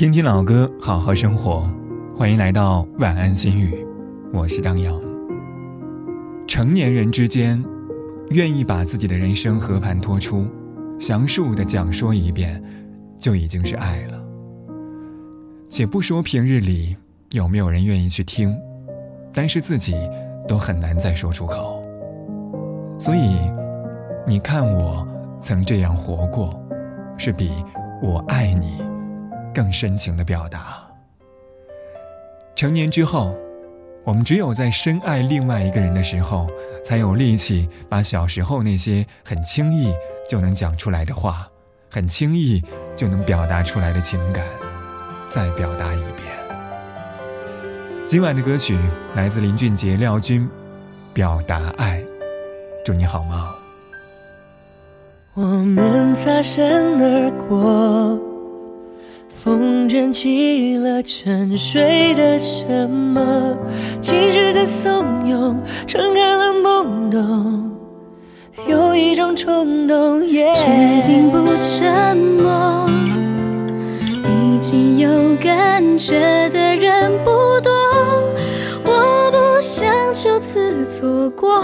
听听老歌，好好生活。欢迎来到晚安心语，我是张扬。成年人之间，愿意把自己的人生和盘托出，详述的讲说一遍，就已经是爱了。且不说平日里有没有人愿意去听，单是自己都很难再说出口。所以，你看我曾这样活过，是比我爱你。更深情的表达。成年之后，我们只有在深爱另外一个人的时候，才有力气把小时候那些很轻易就能讲出来的话，很轻易就能表达出来的情感，再表达一遍。今晚的歌曲来自林俊杰、廖军，《表达爱》，祝你好梦。我们擦身而过。风卷起了沉睡的什么，情绪在怂恿，撑开了懵懂，有一种冲动，决定不沉默。已经有感觉的人不多，我不想就此错过。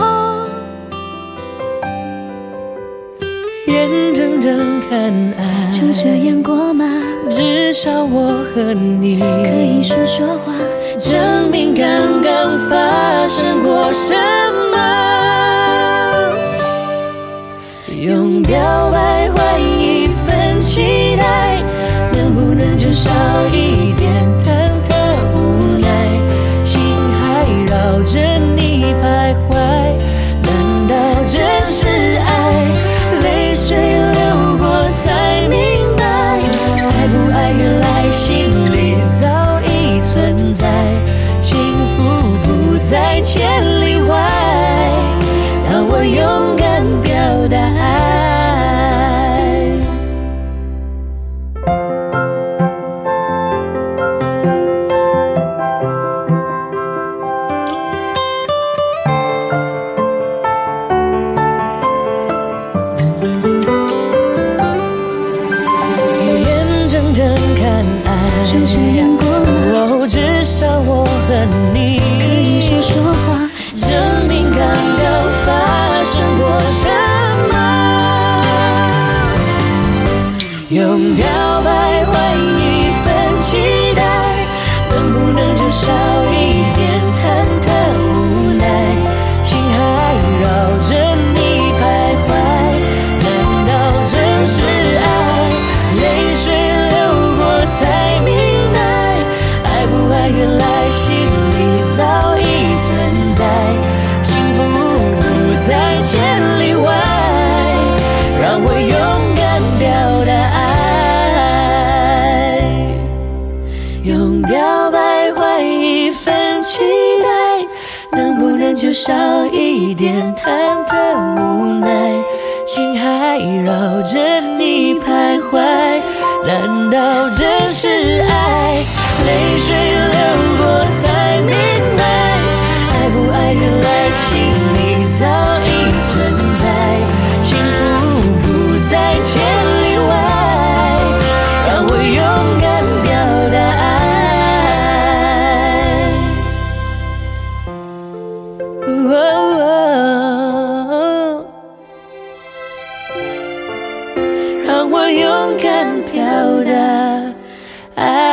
眼睁睁看爱就这样过吗？少我和你可以说说话，证明刚刚发生过什么。用表白换一份期待，能不能就少一点就这样过吗？哦，至少我和你可以说说话，证明刚刚发生过什么。用表白换一份期待，能不能就少一千里外，让我勇敢表达爱，用表白换一份期待，能不能就少一点忐忑无奈？心还绕着你徘徊，难道真是让我勇敢表达爱。